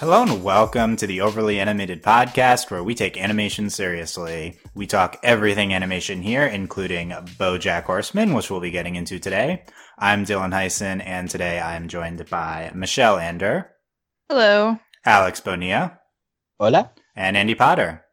Hello and welcome to the Overly Animated Podcast, where we take animation seriously. We talk everything animation here, including BoJack Horseman, which we'll be getting into today. I'm Dylan Heisen, and today I'm joined by Michelle Ander, Hello. Alex Bonilla, Hola. and Andy Potter.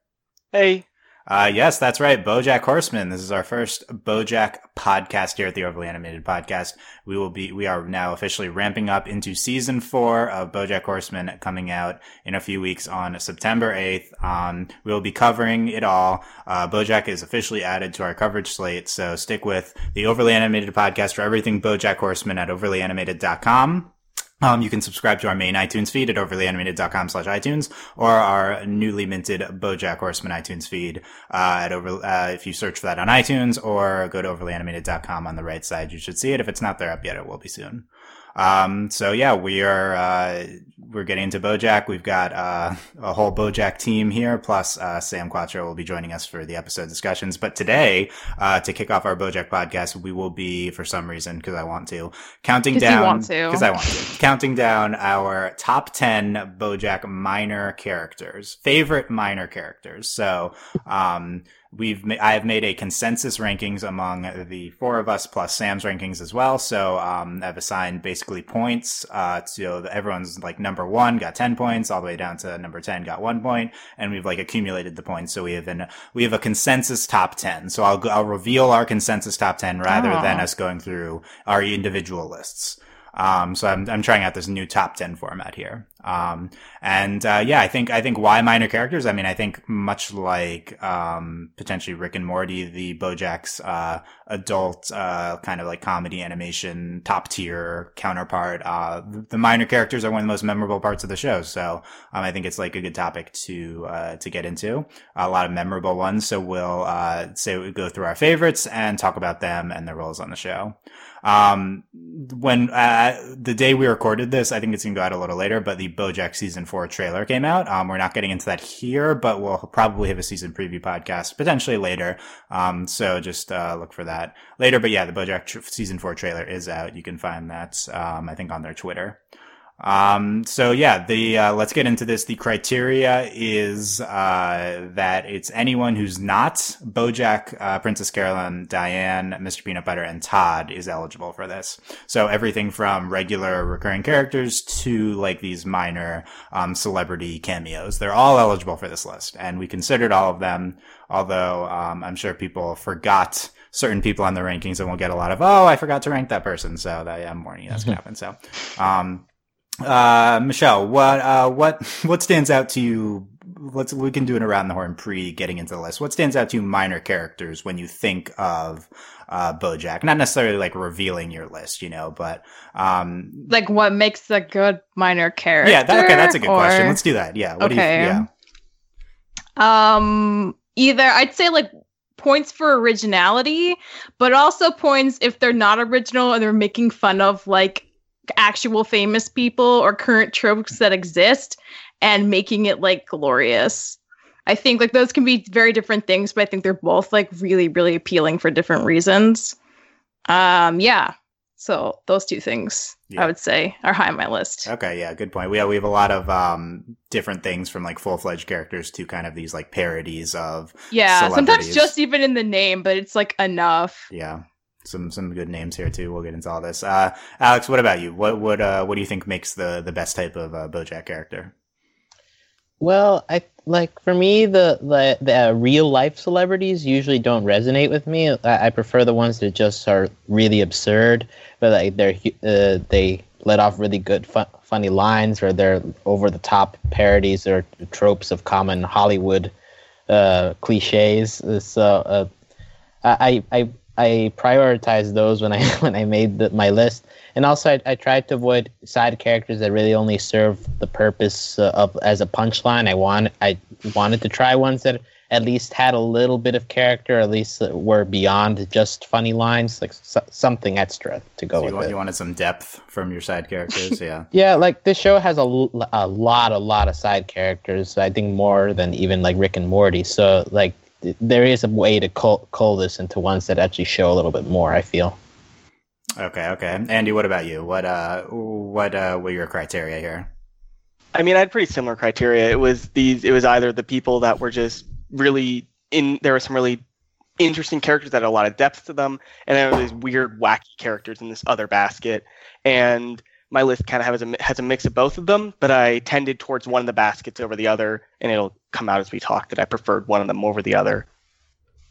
Hey. Uh, yes, that's right. Bojack Horseman. This is our first Bojack podcast here at the Overly Animated Podcast. We will be, we are now officially ramping up into season four of Bojack Horseman coming out in a few weeks on September 8th. Um, we will be covering it all. Uh, Bojack is officially added to our coverage slate. So stick with the Overly Animated Podcast for everything Bojack Horseman at overlyanimated.com. Um, you can subscribe to our main iTunes feed at overlyanimated.com slash iTunes or our newly minted Bojack Horseman iTunes feed, uh, at over, uh, if you search for that on iTunes or go to overlyanimated.com on the right side, you should see it. If it's not there up yet, it will be soon. Um, so yeah, we are, uh, we're getting into Bojack. We've got, uh, a whole Bojack team here, plus, uh, Sam Quattro will be joining us for the episode discussions. But today, uh, to kick off our Bojack podcast, we will be, for some reason, cause I want to, counting down, cause I want to, counting down our top 10 Bojack minor characters, favorite minor characters. So, um, we've ma- I have made a consensus rankings among the four of us plus Sam's rankings as well. So um, I've assigned basically points uh, to the, everyone's like number one got ten points, all the way down to number ten got one point, and we've like accumulated the points. So we have an we have a consensus top ten. So I'll go, I'll reveal our consensus top ten rather Oh. than us going through our individual lists. Um, so I'm, I'm trying out this new top 10 format here. Um, and, uh, yeah, I think, I think why minor characters? I mean, I think much like, um, potentially Rick and Morty, the Bojack's, uh, adult, uh, kind of like comedy animation top tier counterpart, uh, the, minor characters are one of the most memorable parts of the show. So, um, I think it's like a good topic to, uh, to get into a lot of memorable ones. So we'll, uh, say we go through our favorites and talk about them and their roles on the show. Um, when, uh, the day we recorded this, I think it's gonna go out a little later, but the Bojack season four trailer came out. Um, we're not getting into that here, but we'll probably have a season preview podcast potentially later. Um, so just, uh, look for that later. But yeah, the Bojack tr- season four trailer is out. You can find that, um, I think on their Twitter. Um, so yeah, the, uh, let's get into this. The criteria is, uh, that it's anyone who's not Bojack, uh, Princess Carolyn, Diane, Mr. Peanut Butter, and Todd is eligible for this. So everything from regular recurring characters to like these minor, um, celebrity cameos. They're all eligible for this list. And we considered all of them, although, um, I'm sure people forgot certain people on the rankings and we'll get a lot of, oh, I forgot to rank that person. So that, yeah, I'm warning you that's gonna happen. So, um, uh, Michelle, what, uh, what, what stands out to you? Let's, we can do it around the horn pre getting into the list. What stands out to you minor characters when you think of, uh, Bojack? Not necessarily like revealing your list, you know, but, um, Like what makes a good minor character? yeah, that, okay, that's a good question. Let's do that. Yeah. What Okay. do you, yeah. Um either I'd say like points for originality, but also points if they're not original and they're making fun of like actual famous people or current tropes that exist and making it like glorious. I think like those can be very different things, but I think they're both like really, really appealing for different reasons. Um, yeah. So those two things Yeah. I would say are high on my list. Okay, yeah, good point. We have, we have a lot of um different things from like full fledged characters to kind of these like parodies of Yeah, sometimes just even in the name, but it's like enough. yeah. Some some good names here too. We'll get into all this. Uh Alex, what about you? What would uh what do you think makes the the best type of uh, Bojack character? Well, I like for me the the, the uh, real life celebrities usually don't resonate with me. I, I prefer the ones that just are really absurd, but like they're uh, they let off really good fun, funny lines, or they're over the top parodies or tropes of common Hollywood uh, cliches. So uh, I I I prioritize those when I when I made the, my list, and also I, I tried to avoid side characters that really only serve the purpose uh, of as a punchline. I want I wanted to try ones that at least had a little bit of character, at least were beyond just funny lines, like so, something extra to go So you, with want, it. you wanted some depth from your side characters, yeah. Yeah, like this show has a, a lot, a lot of side characters. I think more than even like Rick and Morty. So like, there is a way to call, cull this into ones that actually show a little bit more. I feel. Okay, okay. Andy, what about you? What uh what uh were your criteria here? I mean, I had pretty similar criteria. It was these. It was either the people that were just really in. There were some really interesting characters that had a lot of depth to them, and then there were these weird, wacky characters in this other basket. And my list kind of has a has a mix of both of them, but I tended towards one of the baskets over the other, and it'll come out as we talk that I preferred one of them over the other.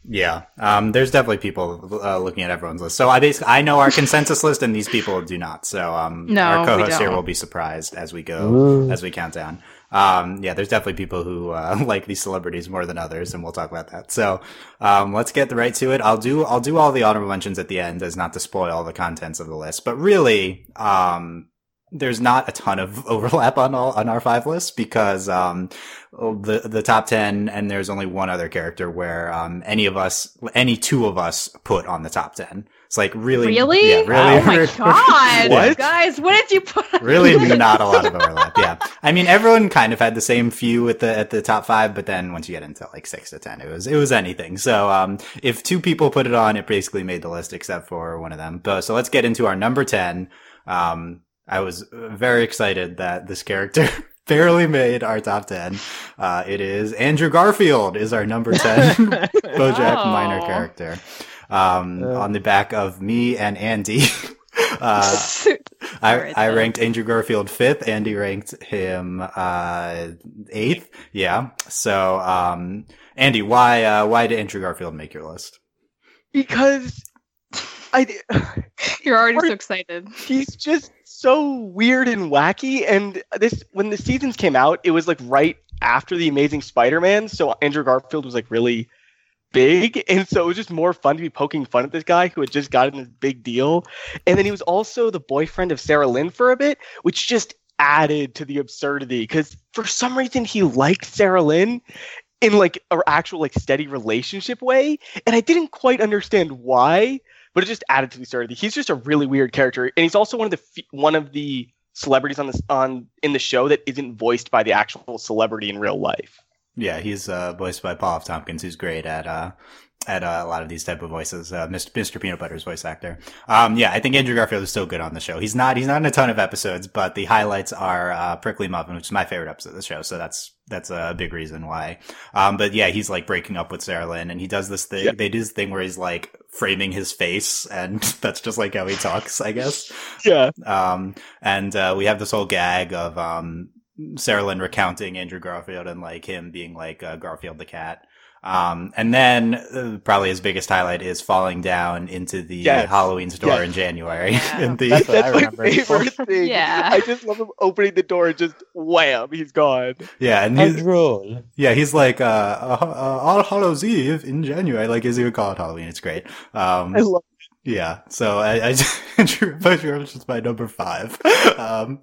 Yeah, um, there's definitely people uh, looking at everyone's list. So I basically I know our consensus list, and these people do not. So um, No, our co-hosts here will be surprised as we go Ooh. as we count down. Um, yeah, there's definitely people who uh, like these celebrities more than others, and we'll talk about that. So um, let's get right to it. I'll do I'll do all the honorable mentions at the end, as not to spoil the contents of the list. But really, um, there's not a ton of overlap on all on our five lists because um, the the top ten and there's only one other character where um, any of us any two of us put on the top ten. It's like really, Really? yeah, really, Oh my god, What? guys! What did you put? really not a lot of overlap. Yeah, I mean everyone kind of had the same few at the at the top five, but then once you get into like six to ten, it was it was anything. So um, if two people put it on, it basically made the list except for one of them. But, so let's get into our number ten. Um, I was very excited that this character. Barely made our top 10. Uh, it is Andrew Garfield is our number 10 Bojack Oh. Minor character. Um, Uh. on the back of me and Andy. uh, I, I ranked Andrew Garfield fifth. Andy ranked him uh, eighth. Yeah. So, um, Andy, why uh, why did Andrew Garfield make your list? Because I You're already so excited. he's just so weird and wacky. And this when the seasons came out, it was like right after the Amazing Spider-Man, so Andrew Garfield was like really big, and so it was just more fun to be poking fun at this guy who had just gotten this big deal. And then he was also the boyfriend of Sarah Lynn for a bit, which just added to the absurdity because for some reason he liked Sarah Lynn in like an actual like steady relationship way, and I didn't quite understand why but it just added to the absurdity. He's just a really weird character, and he's also one of the one of the celebrities on this on in the show that isn't voiced by the actual celebrity in real life. Yeah, he's uh, voiced by Paul F. Tompkins, who's great at uh, at uh, a lot of these type of voices. Uh, Mr. Mr. Peanut Butter's voice actor. Um, yeah, I think Andrew Garfield is still good on the show. He's not he's not in a ton of episodes, but the highlights are uh, Prickly Muffin, which is my favorite episode of the show. So that's that's a big reason why. Um, but yeah, he's like breaking up with Sarah Lynn, and he does this thing. Yeah. They do this thing where he's like framing his face, and that's just like how he talks, I guess. Yeah, Um, and uh, we have this whole gag of um, Sarah Lynn recounting Andrew Garfield and like him being like uh, Garfield the cat. Um, and then uh, probably his biggest highlight is falling down into the Yes. Halloween store Yes. in January. Yeah. in the, That's I that's my remember. favorite thing. Yeah. I just love him opening the door and just wham, he's gone. yeah, and And he's, droll. yeah, he's like uh, uh, uh, All Hallows Eve in January. Like, is he would call it Halloween? It's great. Um, I love. It. Yeah, so I, I Andrew Butcher is just my number five. Um,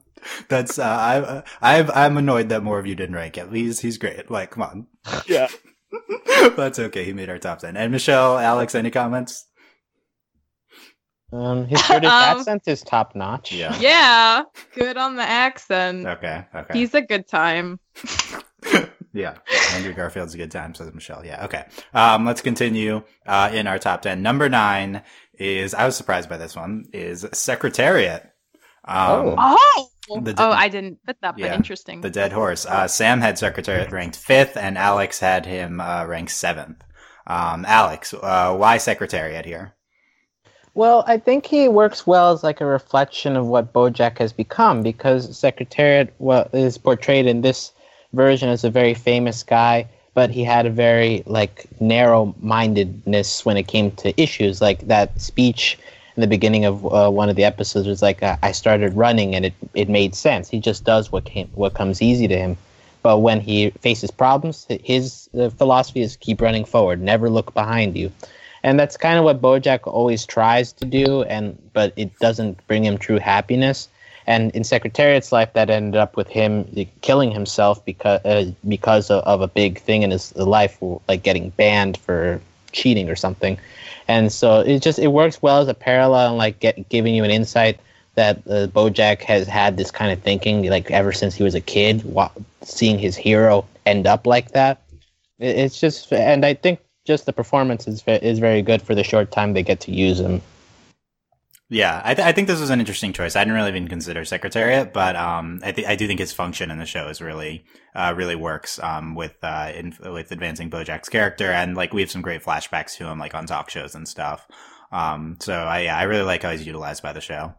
that's uh, I, I, I'm annoyed that more of you didn't rank him. He's he's great. Like, come on, Yeah, that's okay. He made our top ten. And Michelle, Alex, any comments? Um, his British Um, accent is top notch. Yeah. Yeah, good on the accent. Okay. Okay. He's a good time. yeah. Andrew Garfield's a good time, says Michelle. Yeah. Okay. Um, let's continue uh, in our top ten. Number nine is I was surprised by this one is Secretariat. Um, Oh, The- oh, I didn't put that, but Yeah, interesting. The Dead Horse. Uh, Sam had Secretariat ranked fifth, and Alex had him uh, ranked seventh. Um, Alex, uh, why Secretariat here? Well, I think he works well as like a reflection of what BoJack has become because Secretariat well, is portrayed in this version as a very famous guy, but he had a very like narrow-mindedness when it came to issues. Like that speech in the beginning of uh, one of the episodes was like, uh, "I started running and it it made sense." He just does what came what comes easy to him. But when he faces problems, his uh, philosophy is keep running forward, never look behind you and that's kind of what Bojack always tries to do, and but it doesn't bring him true happiness. And in Secretariat's life, that ended up with him killing himself because uh, because of, of a big thing in his life, like getting banned for cheating or something. And so it just it works well as a parallel and like get, giving you an insight that uh, BoJack has had this kind of thinking like ever since he was a kid, wa- seeing his hero end up like that. It- It's just, and I think just the performance is is very good for the short time they get to use him. Yeah, I, th- I think this was an interesting choice. I didn't really even consider Secretariat, but um, I, th- I do think his function in the show is really uh, really works um, with uh, in- with advancing Bojack's character, and like we have some great flashbacks to him, like on talk shows and stuff. Um, so I yeah, I really like how he's utilized by the show.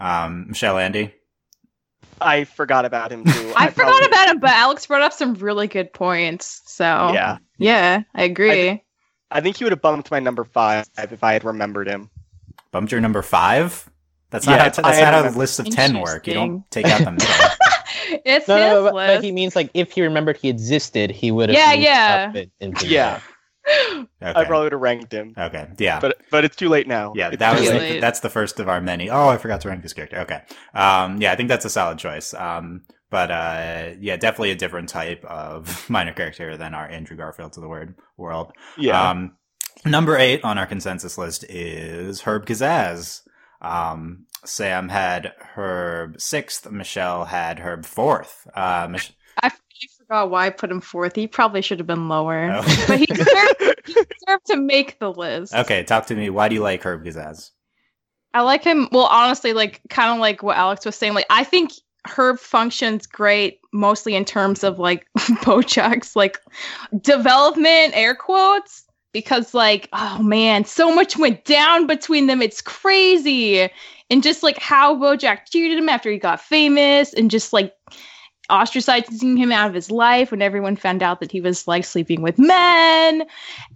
Um, Michelle Andy. I forgot about him too. I, forgot probably- about him, but Alex brought up some really good points. So Yeah, yeah, I agree. I think he would have bumped my number five if I had remembered him. Bumped your number five. That's not Yeah, how that's I not how remember. the list of ten work. You don't take out the middle. it's No, his no, but, but he means like if he remembered he existed, he would have. Yeah, moved yeah. up it into Yeah, Okay. I probably would have ranked him, okay. Yeah. but but it's too late now. Yeah, It's that was too late. late. that's the first of our many. Oh, I forgot to rank this character. Okay, um, yeah, I think that's a solid choice. Um, but uh, yeah, definitely a different type of minor character than our Andrew Garfield to the word world. yeah. Um, number eight on our consensus list is Herb Kazzaz. Um, Sam had Herb sixth. Michelle had Herb fourth. Uh, Mich- I, I forgot why I put him fourth. He probably should have been lower, Oh. but he deserved, he deserved to make the list. okay, talk to me. Why do you like Herb Kazzaz? I like him. Well, honestly, like kind of like what Alex was saying. Like I think Herb functions great, mostly in terms of like Bojack's like development, air quotes, because like oh man, so much went down between them. It's crazy, and just like how Bojack treated him after he got famous, and just like ostracizing him out of his life when everyone found out that he was like sleeping with men.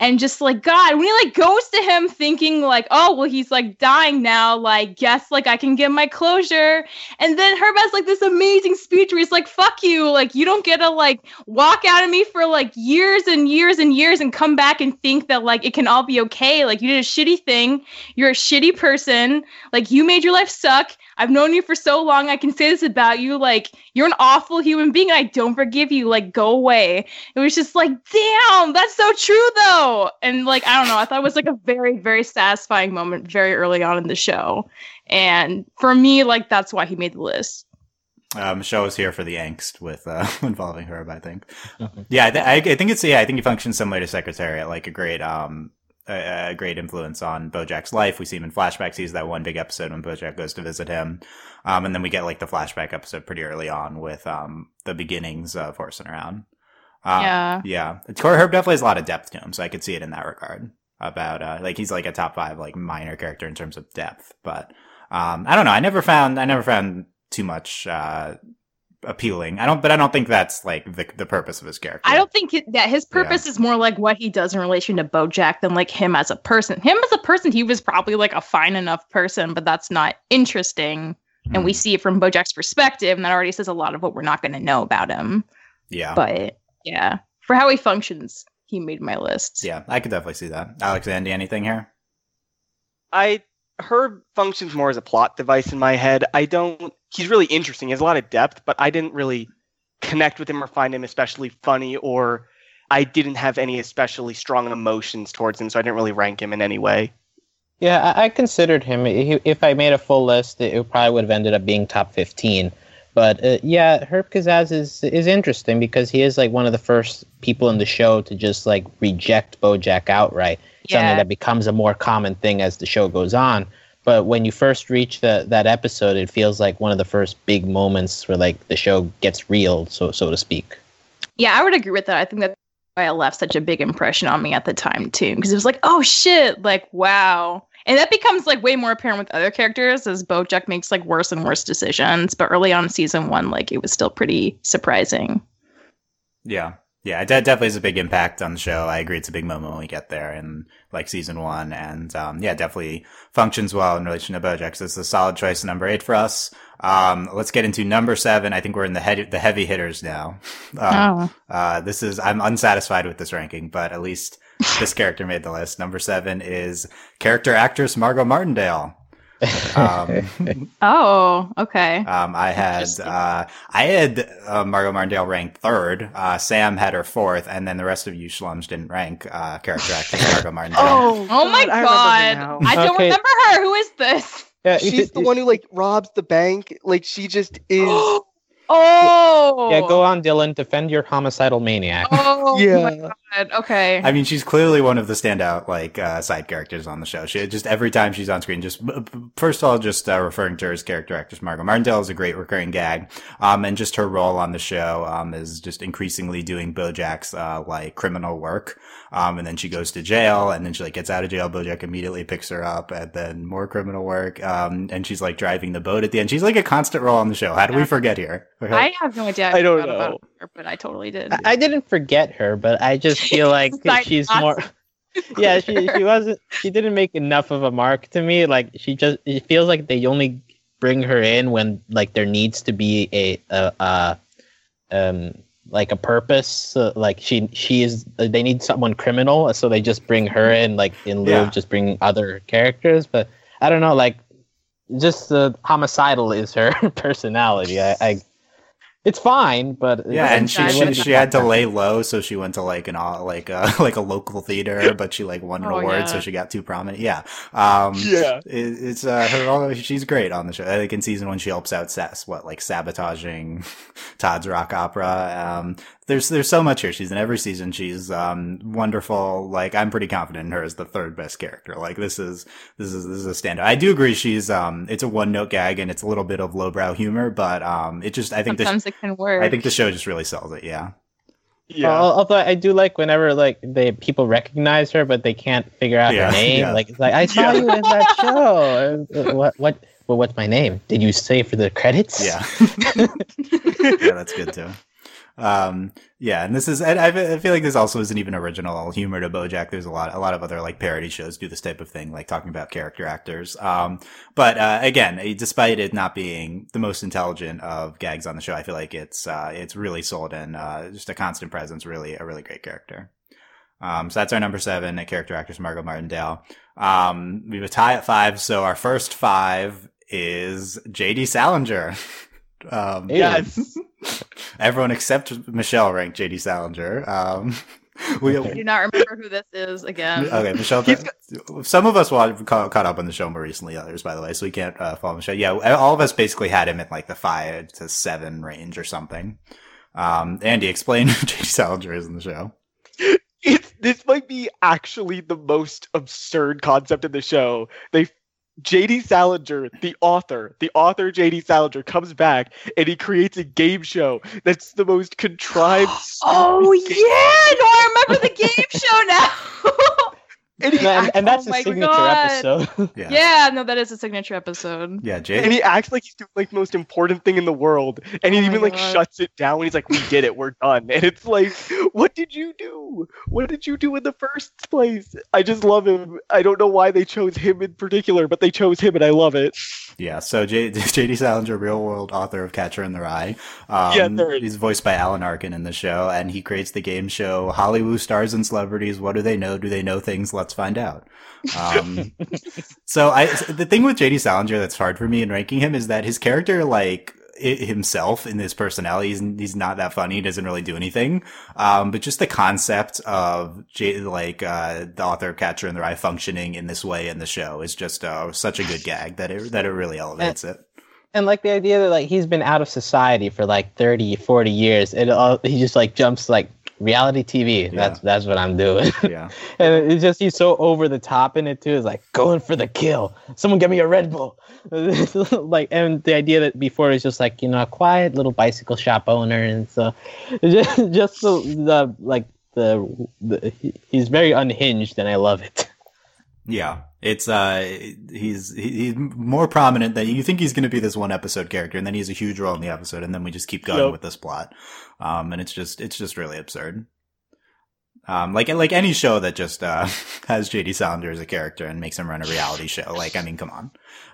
And just like god when he like goes to him thinking like oh well he's like dying now like guess like i can get my closure. And then herb has like this amazing speech where he's like fuck you like you don't get to like walk out of me for like years and years and years and come back and think that like it can all be okay. Like you did a shitty thing. You're a shitty person. Like you made your life suck I've known you for so long. I can say this about you. Like, you're an awful human being. I don't forgive you. Like, go away. It was just like, damn, that's so true, though. And like, I don't know. I thought it was like a very, very satisfying moment very early on in the show. And for me, like, that's why he made the list. Uh, Michelle was here for the angst with uh, involving Herb. I think. Yeah, I, th- I I think it's yeah. I think he functions similar to Secretariat, like a great um a, a great influence on BoJack's life. We see him in flashbacks. He's that one big episode when BoJack goes to visit him, um, and then we get like the flashback episode pretty early on with um the beginnings of horsing around. Um, Yeah. yeah. Corey Herb definitely has a lot of depth to him, so I could see it in that regard. About uh, like he's like a top five like minor character in terms of depth, but um, I don't know. I never found I never found too much uh appealing. I don't, but I don't think that's like the the purpose of his character. I don't think it- that his purpose is more like what he does in relation to Bojack than like him as a person. Him as a person, he was probably like a fine enough person, but that's not interesting. And we hmm. see it from Bojack's perspective, and that already says a lot of what we're not going to know about him. Yeah. But yeah, for how he functions, he made my list. Yeah, I could definitely see that. Alex, Andy, anything here? I Herb functions more as a plot device in my head. I don't. He's really interesting. He has a lot of depth, but I didn't really connect with him or find him especially funny, or I didn't have any especially strong emotions towards him, so I didn't really rank him in any way. Yeah, I, I considered him. If I made a full list, it, it probably would have ended up being top fifteen. But uh, yeah, Herb Kazzaz is is interesting because he is like one of the first people in the show to just like reject BoJack outright. Something that becomes a more common thing as the show goes on. But when you first reach the, that episode, it feels like one of the first big moments where like the show gets real, so so to speak. Yeah, I would agree with that. I think that's why it left such a big impression on me at the time too, because it was like, oh shit, like wow. And that becomes like way more apparent with other characters as Bojack makes like worse and worse decisions. But early on season one, like it was still pretty surprising. Yeah. Yeah, it definitely has a big impact on the show. I agree it's a big moment when we get there in like season one. And um, yeah, definitely functions well in relation to Bojack. So it's a solid choice number eight for us. Um, let's get into number seven. I think we're in the head, the heavy hitters now. Um, oh. Uh, this is, I'm unsatisfied with this ranking, but at least this character made the list. Number seven is character actress Margo Martindale. Um, Oh, okay. um, I had, uh, I had uh, Margo Martindale ranked third. Uh, Sam had her fourth, and then the rest of you schlums didn't rank uh, character actress Margo Martindale. Oh my I god. remember now. I don't Okay. remember her. Who is this? Yeah, She's it- the it- one who like robs the bank. Like she just is. Oh, Yeah, go on, Dylan. Defend your homicidal maniac. Oh my Yeah. god. Okay. I mean, she's clearly one of the standout like uh, side characters on the show. She just every time she's on screen, just b- b- first of all, just uh, referring to her as character actress Margo Martindale is a great recurring gag, um, and just her role on the show um, is just increasingly doing BoJack's uh, like criminal work. Um, and then she goes to jail, and then she like gets out of jail. BoJack immediately picks her up, and then more criminal work. Um, and she's like driving the boat at the end. She's like a constant role on the show. How do we forget here? Okay. I have no idea. I don't forgot about know. her, but I totally did. I, I didn't forget her, but I just feel like she's hustle. more. yeah, she she wasn't. She didn't make enough of a mark to me. Like she just. It feels like they only bring her in when like there needs to be a a, a um like a purpose. Like she she is. They need someone criminal, so they just bring her in like in lieu Yeah. of just bringing other characters. But I don't know. Like just the homicidal is her personality. I. I it's fine, but Yeah, and she, she she had to lay low, so she went to like an all like a like a local theater, but she like won an Oh, award, yeah. so she got too prominent. Yeah, um, Yeah. it, it's uh, her. She's great on the show. I think in season one she helps out Sass, what like sabotaging Todd's rock opera. Um, there's there's so much here. She's in every season. She's um wonderful. Like I'm pretty confident in her as the third best character. Like this is this is this is a standout. I do agree. She's um it's a one note gag and it's a little bit of lowbrow humor, but um it just I think this Sometimes it can work. I think the show just really sells it. Yeah. Yeah. Al- Although I do like whenever like they people recognize her, but they can't figure out Yeah, her name. yeah. Like it's like I saw Yeah. you in that show. Uh, What what well, what's my name? Did you say for the credits? Yeah. yeah, that's good too. Um, yeah, and this is, and I, I feel like this also isn't even original humor to BoJack. There's a lot, a lot of other like parody shows do this type of thing, like talking about character actors. Um, but, uh, again, eh, despite it not being the most intelligent of gags on the show, I feel like it's, uh, it's really sold and uh, just a constant presence, really, a really great character. Um, so that's our number seven, a character actress, Margo Martindale. Um, we have a tie at five. So our first five is JD Salinger. Um, Ew. yes. Everyone except Michelle ranked JD Salinger. Um, we, I do not remember who this is again. okay, Michelle. He's some of us wa- caught, caught up on the show more recently, others, by the way, so we can't uh, follow Michelle. Yeah, all of us basically had him at like the five to seven range or something. Um, Andy, explain who JD Salinger is in the show. It's this might be actually the most absurd concept in the show. They JD Salinger, the author, the author JD Salinger comes back and he creates a game show that's the most contrived. Oh yeah, no, I remember the game show now. And he, No, and, and that's Oh the signature God. episode. Yeah, yeah, no, that is a signature episode. yeah, Jay. and he acts like he's doing like the most important thing in the world, and he Oh even like God. shuts it down. When he's like, "We did it, we're done." And it's like, "What did you do? What did you do in the first place?" I just love him. I don't know why they chose him in particular, but they chose him, and I love it. Yeah, so J- JD Salinger, real world author of Catcher in the Rye. Um, Yeah, there he's voiced by Alan Arkin in the show, and he creates the game show Hollywood Stars and Celebrities. What do they know? Do they know things? Let's find out. Um, so I, the thing with JD Salinger that's hard for me in ranking him is that his character, like, himself in his personality, he's, he's not that funny. He doesn't really do anything. Um, but just the concept of J, like, uh, the author of Catcher in the Rye functioning in this way in the show is just, uh, such a good gag that it, that it really elevates it. and like the idea that like he's been out of society for like 30 40 years and all, he just like jumps like reality tv that's that's what i'm doing. Yeah. and it's just he's so over the top in it too. It's like going for the kill. Someone get me a red bull. Like and the idea that before is just like you know a quiet little bicycle shop owner. And so just just the, the like the, the he's very unhinged and i love it. Yeah, it's uh, he's he's more prominent than you think he's going to be this one episode character, and then he has a huge role in the episode, and then we just keep going Yep. with this plot, um, and it's just it's just really absurd. Um, like like any show that just uh has JD Salinger as a character and makes him run a reality show. Like, I mean, come on.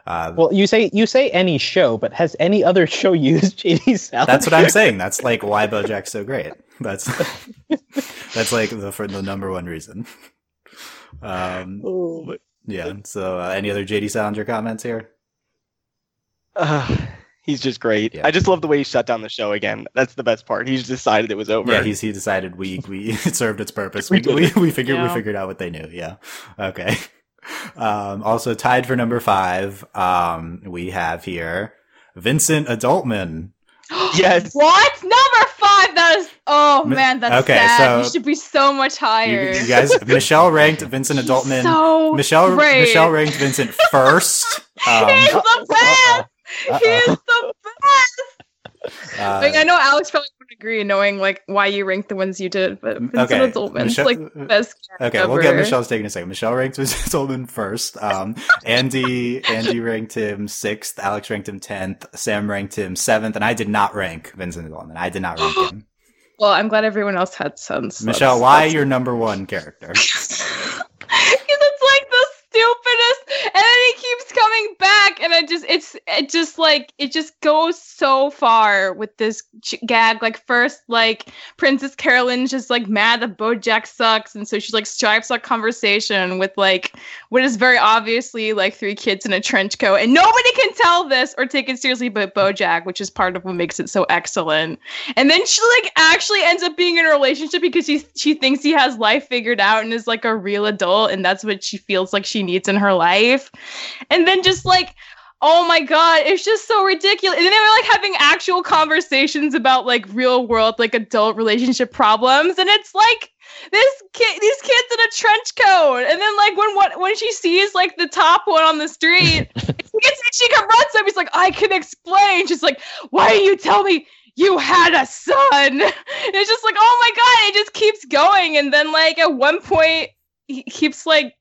Uh, well you say you say any show but has any other show used jd Salinger? that's what I'm saying. That's like why BoJack's so great. That's that's like the for the number one reason. Um, Oh, but, yeah. So, uh, any other JD Salinger comments here? uh, he's just great. Yeah. I just love the way he shut down the show again. That's the best part. He's decided it was over. Yeah, he's he decided we we it served its purpose. We We we, we figured we figured out what they knew. Yeah. Okay. Um, also tied for number five, um, we have here Vincent Adultman. Yes. What? Number five. That is. Oh man, that's okay, sad. so- you should be so much higher. you guys, Michelle ranked Vincent Adultman. So Michelle great. Michelle ranked Vincent first. Um, He's the best. He's the best. Uh, like, I know Alex probably wouldn't agree, knowing like why you ranked the ones you did, but Vincent okay, Michelle- like best. character Okay, we'll get. Michelle's taking a second. Michelle ranked Vincent Adultman first. Um, Andy Andy ranked him sixth. Alex ranked him tenth. Sam ranked him seventh, and I did not rank Vincent Adultman. I did not rank him. Well, I'm glad everyone else had sense. Michelle, That's- why that's- your number one character? Because it's like stupidest, and then he keeps coming back, and it just it's it just like it just goes so far with this ch- gag. Like first, like Princess Carolyn's just like mad that BoJack sucks, and so she like strikes up conversation with like what is very obviously like three kids in a trench coat, and nobody can tell this or take it seriously but BoJack, which is part of what makes it so excellent. And then she like actually ends up being in a relationship because she she thinks he has life figured out and is like a real adult and that's what she feels like she needs in her life. And then just like oh my god, it's just so ridiculous. And then they were like having actual conversations about like real world like adult relationship problems. And it's like this kid these kids in a trench coat. And then like when what when she sees like the top one on the street it's, she confronts him he's like i can explain. She's like why didn't you tell me you had a son? And it's just like oh my god it just keeps going. And then like at one point he keeps like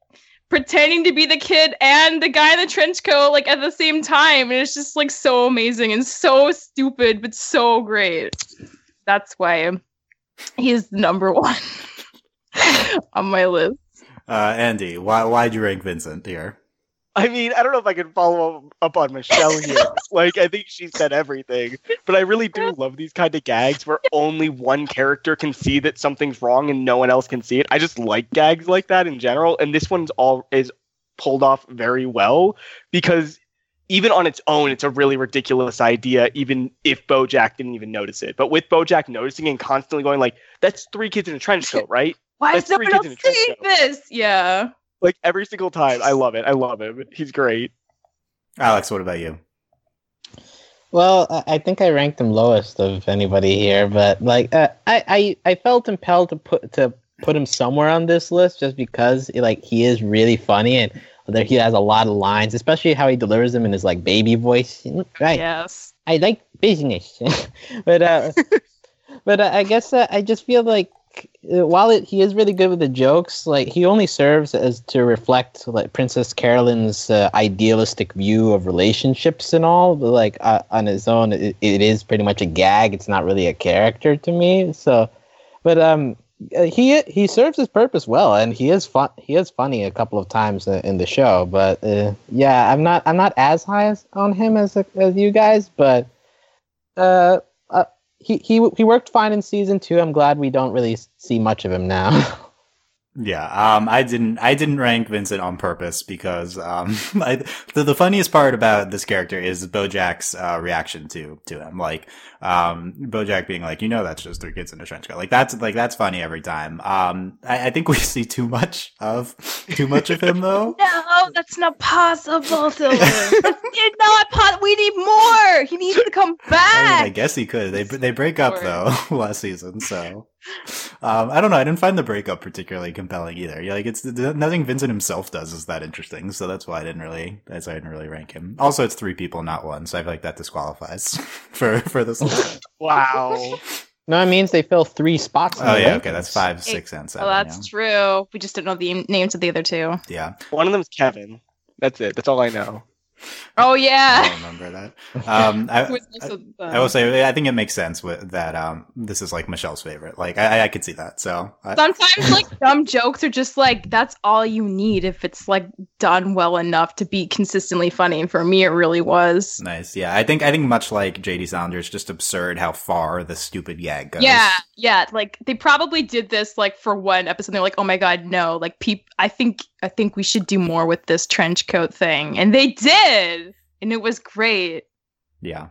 pretending to be the kid and the guy in the trench coat like at the same time. And it's just like so amazing and so stupid but so great. That's why he's number one on my list. Uh, Andy, why why'd you rank Vincent here? I mean, I don't know if I can follow up- on Michelle here. like, I think she said everything, but I really do love these kind of gags where only one character can see that something's wrong and no one else can see it. I just like gags like that in general, and this one's all is pulled off very well because even on its own, it's a really ridiculous idea. Even if BoJack didn't even notice it, but with BoJack noticing and constantly going like, "That's three kids in a trench coat, right?" why That's is no one else seeing this yeah Like every single time, I love it. I love him. He's great. Alex, what about you? Well, I- I think I ranked him lowest of anybody here, but like uh, I, I I felt impelled to put to put him somewhere on this list just because like he is really funny and there he has a lot of lines, especially how he delivers them in his like baby voice. Right. yes I like business, but uh, but uh, I guess uh, I just feel like while it, he is really good with the jokes, like he only serves as to reflect like Princess Carolyn's uh, idealistic view of relationships and all. But like uh, on his own, it, it is pretty much a gag. It's not really a character to me. So, but um. He he serves his purpose well, and he is fun. He is funny a couple of times in the show, but uh, yeah, I'm not I'm not as high as, on him as as you guys, but uh, he he worked fine in season two. I'm glad we don't really see much of him now. Yeah, um, I didn't, I didn't rank Vincent on purpose because, um, I, the, the funniest part about this character is Bojack's, uh, reaction to, to him. Like, um, Bojack being like, you know, that's just three kids in a trench coat. Like, that's, like, that's funny every time. Um, I, I think we see too much of, too much of him though. no that's not possible Silver. it's not we need more he needs to come I back mean, I guess he could. They, they break up though last season, so. Um, I don't know. I didn't find the breakup particularly compelling either. Yeah, like it's nothing Vincent himself does is that interesting. So that's why I didn't really, that's why I didn't really rank him. Also, it's three people, not one. So I feel like that disqualifies for for this. Wow. no, it means they fill three spots. oh yeah, okay, that's five, six, and seven. well that's true we just didn't know the names of the other two. yeah. One of them is Kevin. That's it. That's all I know. Oh yeah, I remember that. Um, I, Who is also the- I will say, I think it makes sense with that. Um, this is like Michelle's favorite. Like, I, I could see that. So, I, Sometimes like dumb jokes are just like that's all you need if it's like done well enough to be consistently funny. And for me, it really was. nice. Yeah, I think I think much like JD Salinger, just absurd how far the stupid gag goes. Yeah, yeah. Like they probably did this like for one episode. They're like, oh my god, no. Like peep. I think I think we should do more with this trench coat thing, and they did, and it was great. Yeah.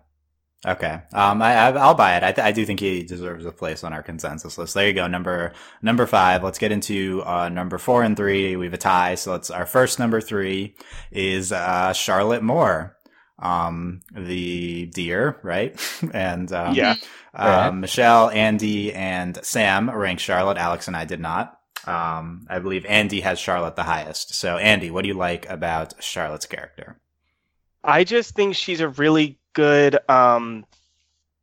Okay. Um, I, I I'll buy it. I, th- I do think he deserves a place on our consensus list. There you go. Number number five. Let's get into uh number four and three. We have a tie. So let's our first number three is uh Charlotte Moore. um, the deer, right? and um, Yeah. Right. um, Michelle, Andy, and Sam ranked Charlotte. Alex and I did not. Um, I believe Andy has Charlotte the highest. So, Andy, what do you like about Charlotte's character? I just think she's a really good. Um,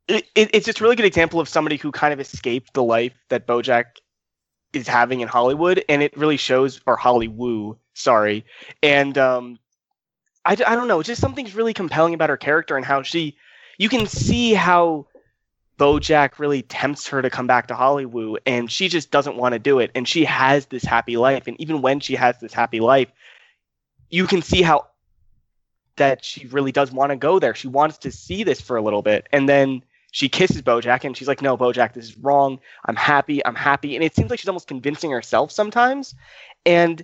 it, it, it's just a really good example of somebody who kind of escaped the life that BoJack is having in Hollywood, and it really shows, or Hollywoo, sorry. And um, I, I don't know, it's just something's really compelling about her character and how she, you can see how BoJack really tempts her to come back to Hollywood, and she just doesn't want to do it. And she has this happy life, and even when she has this happy life, you can see how that she really does want to go there. She wants to see this for a little bit, and then she kisses Bojack, and she's like, "No, Bojack, this is wrong. I'm happy. I'm happy." And it seems like she's almost convincing herself sometimes. And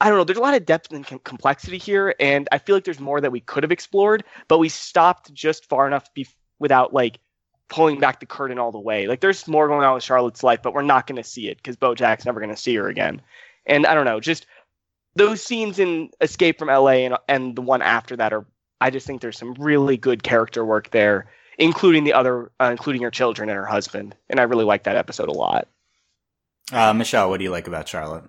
I don't know. There's a lot of depth and com- complexity here, and I feel like there's more that we could have explored, but we stopped just far enough bef- without like pulling back the curtain all the way. Like there's more going on with Charlotte's life, but we're not going to see it because Bojack's never going to see her again. And I don't know, just those scenes in Escape from LA and and the one after that are I just think there's some really good character work there, including the other, uh, including her children and her husband. And I really like that episode a lot. Uh, Michelle, what do you like about Charlotte?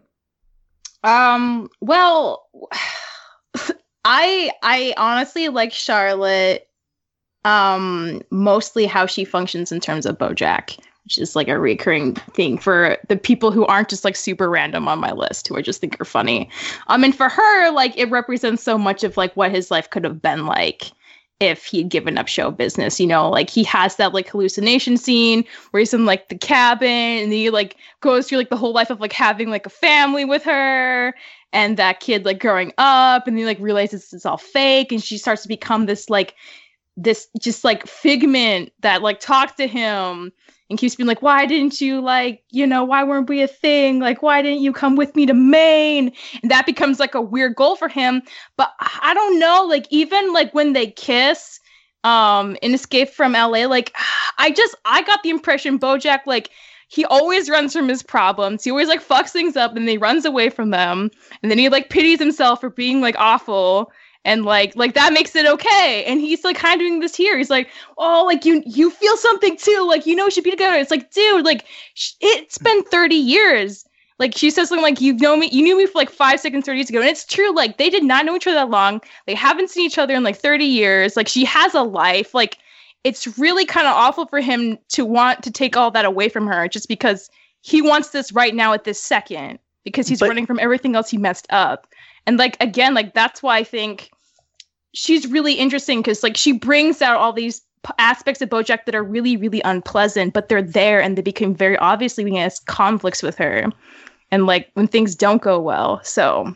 Um, well, I I honestly like Charlotte um mostly how she functions in terms of Bojack, which is like a recurring thing for the people who aren't just like super random on my list who I just think are funny. Um and for her like it represents so much of like what his life could have been like if he'd given up show business, you know, like he has that like hallucination scene where he's in like the cabin and he like goes through like the whole life of like having like a family with her and that kid like growing up and he like realizes it's all fake and she starts to become this like this just like figment that like talks to him and keeps being like why didn't you like you know why weren't we a thing? Like why didn't you come with me to maine? And that becomes like a weird goal for him. But i don't know like even like when they kiss um in escape from la like i just i got the impression bojack like he always runs from his problems. He always like fucks things up and then he runs away from them. And then he like pities himself for being like awful and like like that makes it okay. And he's like kind of doing this here. He's like oh like you you feel something too. Like you know we should be together. It's like dude like sh- it's been 30 years. Like she says something like you know me you knew me for like five seconds 30 years ago. And it's true. Like they did not know each other that long. They haven't seen each other in like 30 years. Like she has a life. Like it's really kind of awful for him to want to take all that away from her just because he wants this right now at this second because he's But- running from everything else he messed up. And like again like that's why i think she's really interesting because like she brings out all these p- aspects of bojack that are really really unpleasant but they're there and they become very obviously when he has conflicts with her and like when things don't go well. So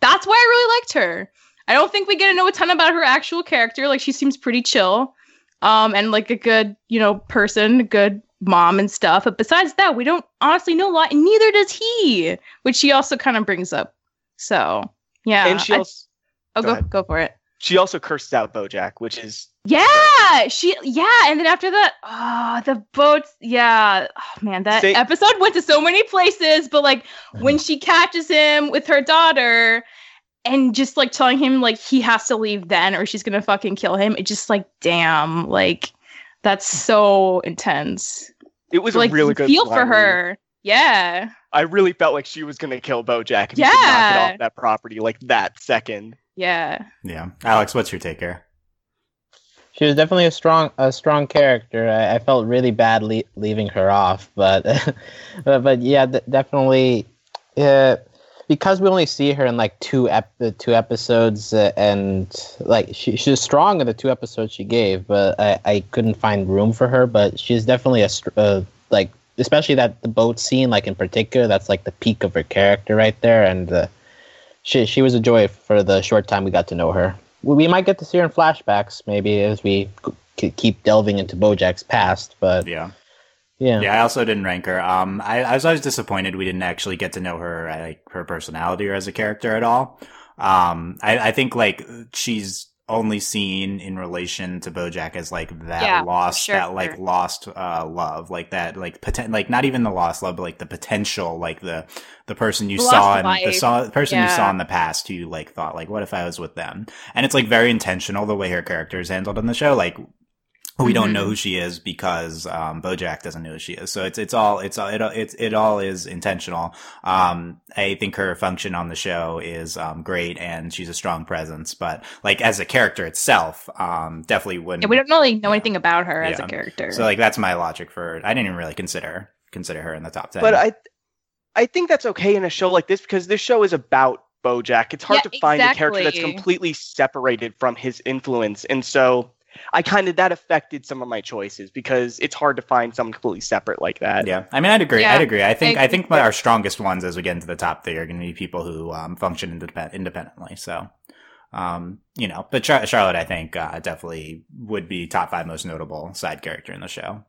that's why i really liked her. I don't think we get to know a ton about her actual character. Like she seems pretty chill um and like a good you know person a good mom and stuff. But besides that we don't honestly know a lot and neither does he which she also kind of brings up. So yeah and she I- also oh go go, go for it she also curses out Bojack, which is yeah, she yeah, and then after that, oh, the boats. Yeah, oh, man, that Say- episode went to so many places. But like when she catches him with her daughter, and just like telling him like he has to leave then, or she's gonna fucking kill him. It just like damn, like that's so intense. it was like a really you good feel for line read. her. Yeah, I really felt like she was gonna kill Bojack if he could knock it Yeah. off that property like that second. Yeah. Yeah. Alex, what's your take here? She was definitely a strong a strong character. I, I felt really bad le- leaving her off, but but, but yeah, d- definitely. Uh, because we only see her in like two ep- uh, two episodes, uh, and like she she was strong in the two episodes she gave, but I, I couldn't find room for her. But she's definitely a str- uh, like especially that the boat scene, like in particular, that's like the peak of her character right there, and uh, she she was a joy for the short time we got to know her. We, we might get to see her in flashbacks maybe as we c- keep delving into Bojack's past, but Yeah. yeah, Yeah, I also didn't rank her. Um, I, I was always disappointed we didn't actually get to know her, like her personality or as a character at all. Um, I, I think like she's only seen in relation to BoJack as like that Yeah, lost, sure, that like sure. lost uh, love, like that, like poten- like not even the lost love, but like the potential, like the the person you The saw in the saw the person you saw in the past who like thought like, what if I was with them? And it's like very intentional the way her character is handled in the show, like. We don't know who she is because um, BoJack doesn't know who she is. So it's it's all it's all it, it's it all is intentional. Um, I think her function on the show is um, great, and she's a strong presence. But like as a character itself, um, definitely wouldn't. Yeah, we don't really know Yeah. anything about her as a character. So like that's my logic for. I didn't even really consider consider her in the top ten. But I, I think that's okay in a show like this because this show is about BoJack. It's hard Yeah, to find a character that's completely separated from his influence, and so I kind of that affected some of my choices because it's hard to find someone completely separate like that. yeah, I mean, I'd agree. Yeah, I'd agree. I think I, I think agree. our strongest ones as we get into the top three are going to be people who um, function independ- independently. So. Um, you know, but Char- Charlotte, I think, uh, definitely would be top five most notable side character in the show.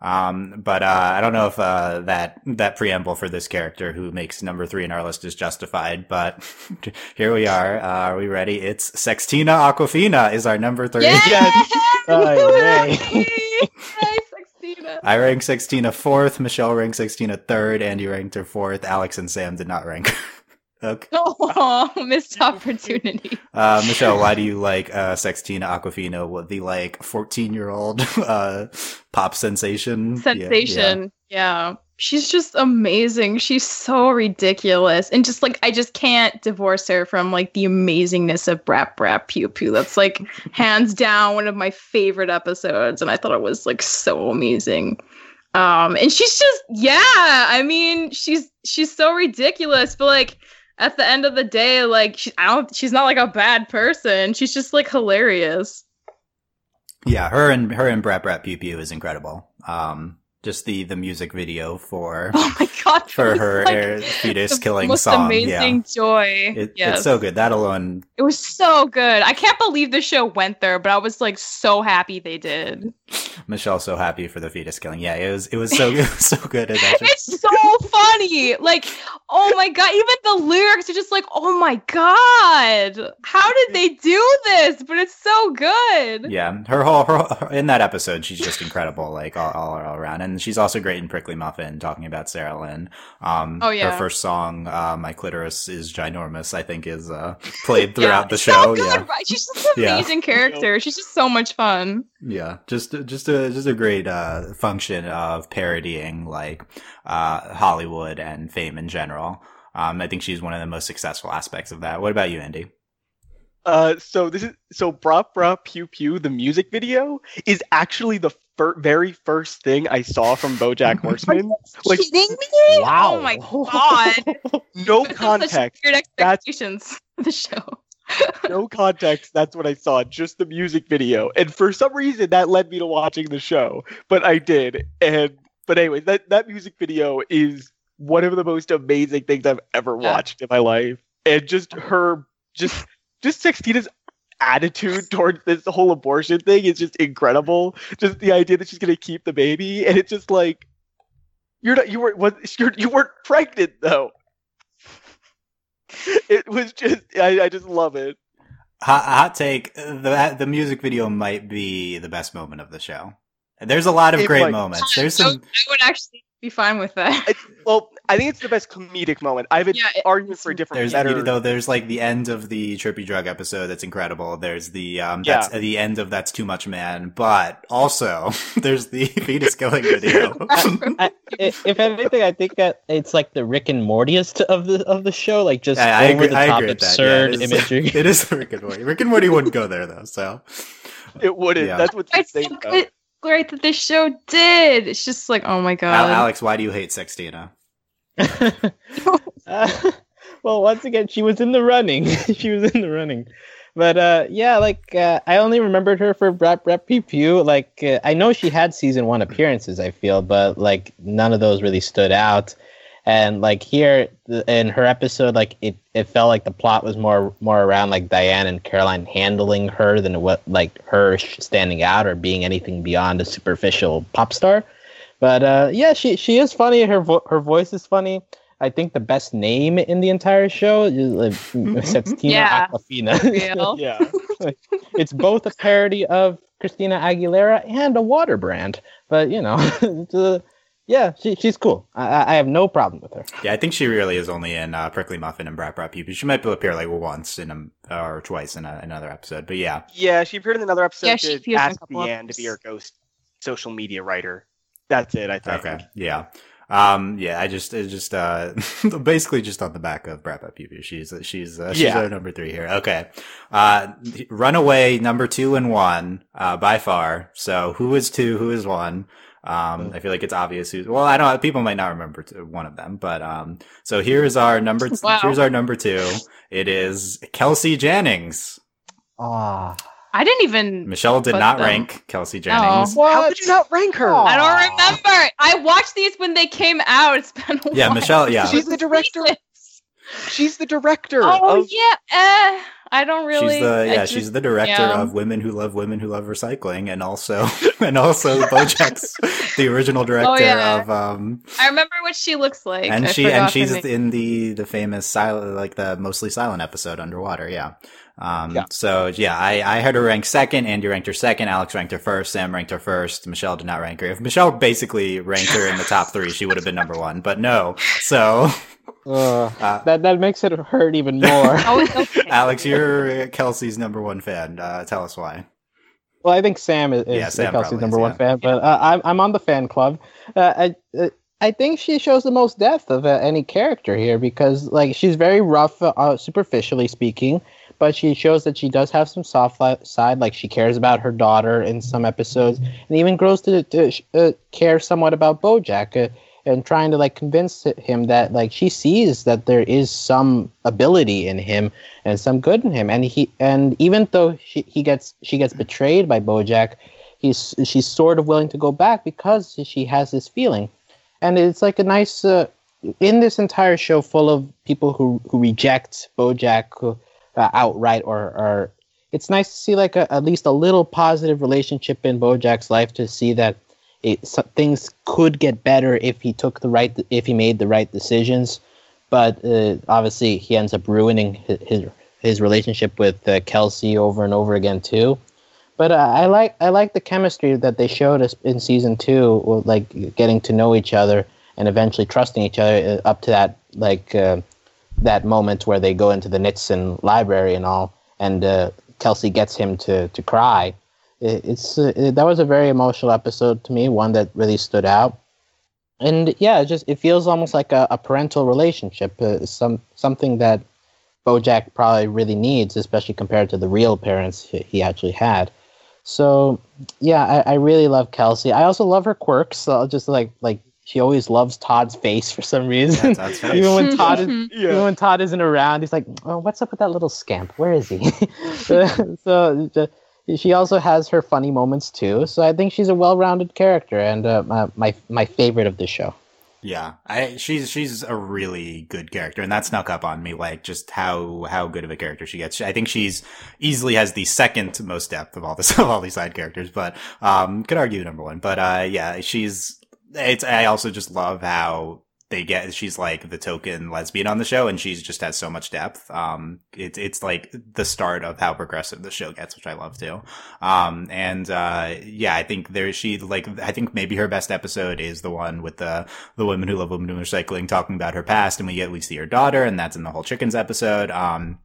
Um, but, uh, I don't know if, uh, that, that preamble for this character who makes number three in our list is justified, but here we are. Uh, are we ready? It's Sextina Aquafina is our number three. yeah! Yes. Oh, yay. Yay, Sextina. I rank Sextina fourth, Michelle ranked Sextina third, Andy ranked her fourth, Alex and Sam did not rank. Okay. Oh, missed opportunity. Uh, Michelle, why do you like uh, Sextina Aquafina, what the like fourteen year old uh, pop sensation? Yeah, Sensation. Yeah, She's just amazing. She's so ridiculous. And just like I just can't divorce her from like the amazingness of Brrap Brrap Pew Pew. That's like hands down one of my favorite episodes. And I thought it was like so amazing. Um and she's just yeah, I mean, she's she's so ridiculous, but like at the end of the day, like she, I don't she's not like a bad person. She's just like hilarious. Yeah, her and her and Brrap Brrap Pew Pew is incredible. Um, just the the music video for Oh my god. for her like, air fetus killing most song. amazing joy. yeah, it, yes. it's so good. That alone, It was so good. I can't believe the show went there, but I was like so happy they did. Michelle, so happy for the fetus killing. Yeah, it was it was so was so good. It's so funny. Like, oh my god, even the lyrics are just like, oh my god, how did they do this? But it's so good. Yeah, her whole her, her- in that episode, she's just incredible, like all, all, all around, and she's also great in Prickly Muffin, talking about Sarah Lynn. Um, Oh, yeah. her first song, uh, "My Clitoris Is Ginormous," I think is uh, played Yeah, throughout the show. good, yeah, right? She's just an Yeah. amazing character. She's just so much fun. yeah, just just a just a great uh, function of parodying like uh, Hollywood and fame in general. Um, I think she's one of the most successful aspects of that. What about you, Andy? Uh, so this is so Brrap Brrap Pew Pew. The music video is actually the fir- very first thing I saw from BoJack Horseman. Like- kidding me? Wow. Oh my god. No context, Weird That's- expectations for the show. no context. That's what I saw. Just the music video, and for some reason that led me to watching the show. But I did, and but anyway, that that music video is one of the most amazing things I've ever Yeah. watched in my life, and just her, just just Sextina's attitude towards this whole abortion thing is just incredible. Just the idea that she's gonna keep the baby, and it's just like you're not you weren't what you're you weren't pregnant though. It was just I, I just love it. Hot, hot take: the the music video might be the best moment of the show. There's a lot of It great might- moments. There's some. I would actually be fine with that. It's, well, I think it's the best comedic moment. I have an Yeah, it- argument for a different There's better. though. There's like the end of the trippy drug episode. That's incredible. There's the um. That's Yeah. the end of that's too much man. But also there's the fetus killing video. I, i- if anything, I think that it's like the Rick and Mortyest of the of the show, like just I, I over agree. the I top agree with that. absurd yeah, it is, imagery. It is Rick and Morty. Rick and Morty wouldn't go there though. So it wouldn't. Yeah. That's what's It's insane. So about good, it. great that this show did. It's just like, oh my god. Alex, why do you hate Sextina? Uh, well, once again, she was in the running. she was in the running. But uh, yeah, like uh, I only remembered her for Brrap Brrap Pew Pew. Like uh, I know she had season one appearances, I feel, but like none of those really stood out. And like here th- in her episode, like it, it felt like the plot was more more around like Diane and Carolyn handling her than what like her standing out or being anything beyond a superficial pop star. But uh, yeah, she she is funny. Her vo- her voice is funny. I think the best name in the entire show is uh, Sextina Yeah. Aquafina. Yeah. it's both a parody of Christina Aguilera and a water brand. But you know, yeah, she, she's cool. I, I have no problem with her. Yeah, I think she really is only in uh, Prickly Muffin and Brrap Brrap Pew Pew. She might appear like once in a, or twice in a, another episode. But yeah, Yeah, she appeared in another episode Yeah, she to appears in a ask Diane to be her ghost social media writer. That's it, I think. okay, yeah. Um, yeah, I just, it's just, uh, basically just on the back of Brrap Brrap Pew Pew. She's, she's, uh, she's Yeah. our number three here. Okay. Uh, Runaway, number two and one, uh, by far. So who is two? Who is one? Um, I feel like it's obvious who's, well, I don't, people might not remember t- one of them, but, um, so here's our number, Wow. here's our number two. It is Kelsey Jennings. Ah, I didn't even. Michelle did not them. rank Kelsey Jennings. How could you not rank her? Aw. I don't remember. I watched these when they came out. It's been a Yeah, while. Michelle, yeah. She's the director. She's the director. Oh of, yeah. Eh, I don't really. she's the yeah, just- she's the director yeah. of Women Who Love Women Who Love Recycling, and also and also BoJack's the original director Oh, yeah. of um, I remember what she looks like. and I she and she's in the the famous silent like the mostly silent episode underwater. Yeah. Um, Yeah. so yeah, I, I had her ranked second. Andy ranked her second. Alex ranked her first. Sam ranked her first. Michelle did not rank her. If Michelle basically ranked her in the top three, she would have been number one, but no. So, uh, uh, that that makes it hurt even more. Oh, okay. Alex, you're Kelsey's number one fan. Uh, tell us why. Well, I think Sam is, is Yeah, Sam Kelsey's number is, one yeah. fan, but uh, I'm I'm on the fan club. Uh, I uh, I think she shows the most depth of uh, any character here because like she's very rough, uh, superficially speaking, but she shows that she does have some soft side. Like she cares about her daughter in some episodes, and even grows to, to uh, care somewhat about BoJack. Uh, and trying to like convince him that like she sees that there is some ability in him and some good in him and he and even though she, he gets she gets betrayed by bojack he's she's sort of willing to go back because she has this feeling and it's like a nice uh, in this entire show full of people who who reject bojack who, uh, outright or or it's nice to see like a, at least a little positive relationship in bojack's life to see that it, so, things could get better if he took the right if he made the right decisions but uh, obviously he ends up ruining his his, his relationship with uh, Kelsey over and over again too. But uh, I like I like the chemistry that they showed us in season two, like getting to know each other and eventually trusting each other uh, up to that like uh, that moment where they go into the Nixon library and all, and uh, Kelsey gets him to to cry. It, it's uh, it, that was a very emotional episode to me, one that really stood out and yeah, it just it feels almost like a, a parental relationship, uh, some something that BoJack probably really needs, especially compared to the real parents he, he actually had. So yeah, I, I really love Kelsey. I also love her quirks. So I'll just like like she always loves Todd's face for some reason. Face. even when Todd is Yeah. even when Todd isn't around, he's like, "Oh, what's up with that little scamp? Where is he?" so she also has her funny moments too. So I think she's a well-rounded character and uh, my, my my favorite of the show. Yeah, I she's she's a really good character, and that snuck up on me. Like just how how good of a character she gets. I think she's easily has the second most depth of all this of all these side characters, but um, could argue number one. But uh, yeah, she's. It's. I also just love how they get. She's like the token lesbian on the show, and she's just has so much depth. Um, it's it's like the start of how progressive the show gets, which I love too. Um, and uh, yeah, I think there she like I think maybe her best episode is the one with the the women who love women who recycling talking about her past and we get we see her daughter and that's in the whole chickens episode um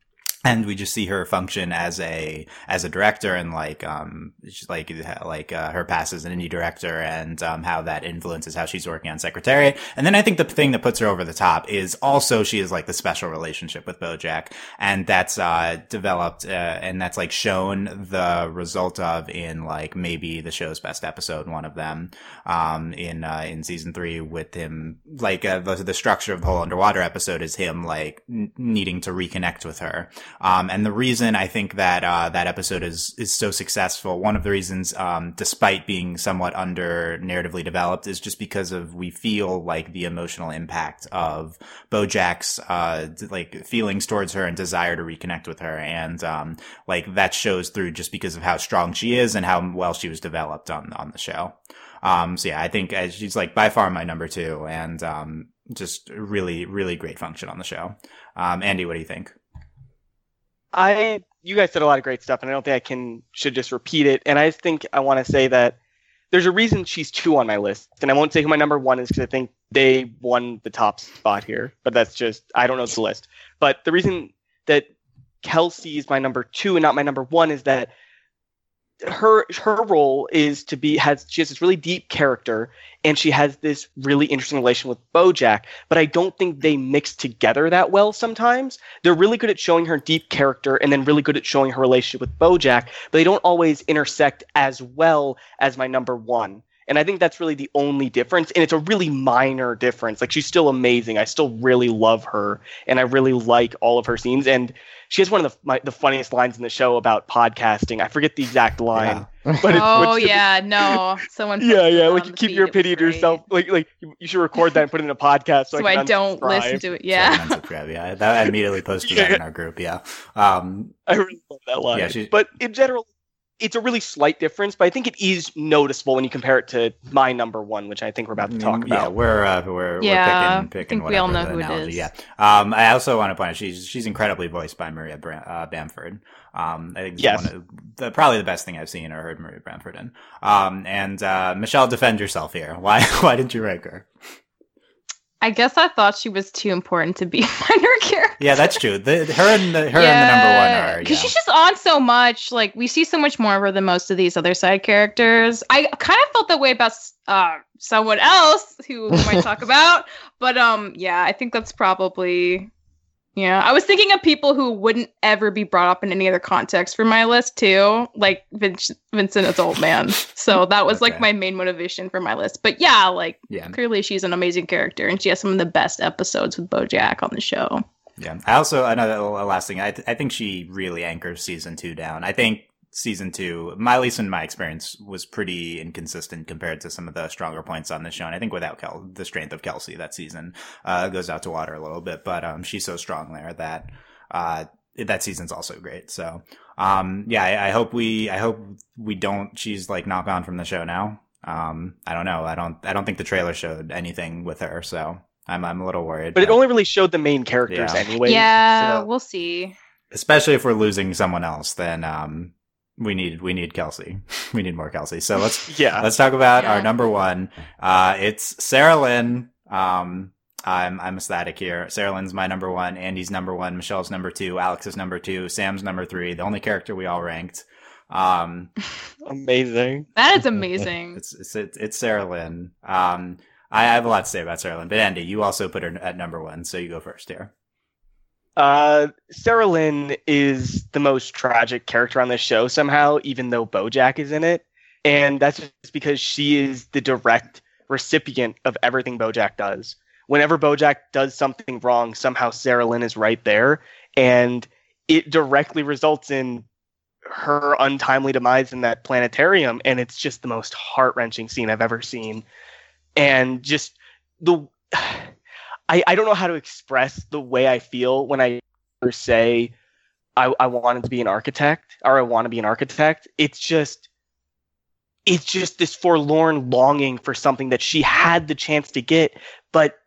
and we just see her function as a as a director and like um like like uh, her past as an indie director and um how that influences how she's working on secretariat. And then i think the thing that puts her over the top is also she is like the special relationship with bojack. And that's uh developed uh, and that's like shown the result of in like maybe the show's best episode one of them um in uh in season three with him like uh, the, the structure of the whole underwater episode is him like n- needing to reconnect with her um, and the reason I think that uh, that episode is is so successful, one of the reasons, um, despite being somewhat under narratively developed, is just because of we feel like the emotional impact of BoJack's uh, like feelings towards her and desire to reconnect with her, and um, like that shows through just because of how strong she is and how well she was developed on on the show. Um, so yeah, I think uh, she's like by far my number two, and um, just really really great function on the show. Um, Andy, what do you think? I you guys said a lot of great stuff, and I don't think I can should just repeat it. And I think I want to say that there's a reason she's two on my list, and I won't say who my number one is because I think they won the top spot here. But that's just I don't know the list. But the reason that Kelsey is my number two and not my number one is that her her role is to be has she has this really deep character and she has this really interesting relation with Bojack, but I don't think they mix together that well sometimes. They're really good at showing her deep character and then really good at showing her relationship with Bojack, but they don't always intersect as well as my number 1. And I think that's really the only difference. And it's a really minor difference. Like she's still amazing. I still really love her and I really like all of her scenes. And she has one of the my, the funniest lines in the show about podcasting. I forget the exact line, yeah. but it's, oh yeah, no, someone. yeah, yeah, like you keep your opinion to yourself. Like like you, you, should record that and put it in a podcast so, so I, I don't listen to it. Yeah, so yeah, that I immediately posted yeah. that in our group. Yeah, um, I really love that line. Yeah, but in general, it's a really slight difference, but I think it is noticeable when you compare it to my number one, which I think we're about to talk yeah, about. we're uh, we're, yeah, we're picking, picking I think we all know who analogy. it is. Yeah. Um, I also want to point out she's she's incredibly voiced by Maria Bram- uh, Bamford. Um, I think yes. one of the, probably the best thing I've seen or heard Maria Bamford in. Um, and uh, Michelle, defend yourself here. Why why didn't you rank her? I guess I thought she was too important to be minor character. Yeah, that's true. The, her and the her yeah, and the number one are because yeah. she's just on so much. Like we see so much more of her than most of these other side characters. I kind of felt that way about uh, someone else who we might talk about, but um, yeah, I think that's probably yeah, I was thinking of people who wouldn't ever be brought up in any other context for my list too, like Vince, Vincent Adultman. So that was okay. like my main motivation for my list. But yeah, like yeah. clearly she's an amazing character, and she has some of the best episodes with BoJack on the show. Yeah, I also another last thing. I th- I think she really anchors season two down. I think season two, my, at least in my experience, was pretty inconsistent compared to some of the stronger points on the show. And I think without Kel- the strength of Kelsey, that season uh, goes out to water a little bit. But um, she's so strong there that uh, that season's also great. So um, yeah, I, I, hope we I hope we don't. She's like not gone from the show now. Um, I don't know. I don't. I don't think the trailer showed anything with her. So I'm I'm a little worried. But, but it only really showed the main characters yeah. anyway. Yeah, so. we'll see. Especially if we're losing someone else, then um, we need we need Kelsey. we need more Kelsey. So let's yeah let's talk about yeah. our number one. Uh, it's Sarah Lynn. Um, I'm I'm ecstatic here. Sarah Lynn's my number one. Andy's number one. Michelle's number two. Alex's number two. Sam's number three. The only character we all ranked. Um, amazing. That is amazing. it's, it's it's it's Sarah Lynn. Um, I have a lot to say about Sarah Lynn, but Andy, you also put her at number one, so you go first here. Uh, Sarah Lynn is the most tragic character on this show somehow, even though Bojack is in it. And that's just because she is the direct recipient of everything Bojack does. Whenever Bojack does something wrong, somehow Sarah Lynn is right there. And it directly results in her untimely demise in that planetarium. And it's just the most heart wrenching scene I've ever seen. And just the. I, I don't know how to express the way I feel when I say I, I wanted to be an architect or I want to be an architect. It's just it's just this forlorn longing for something that she had the chance to get, but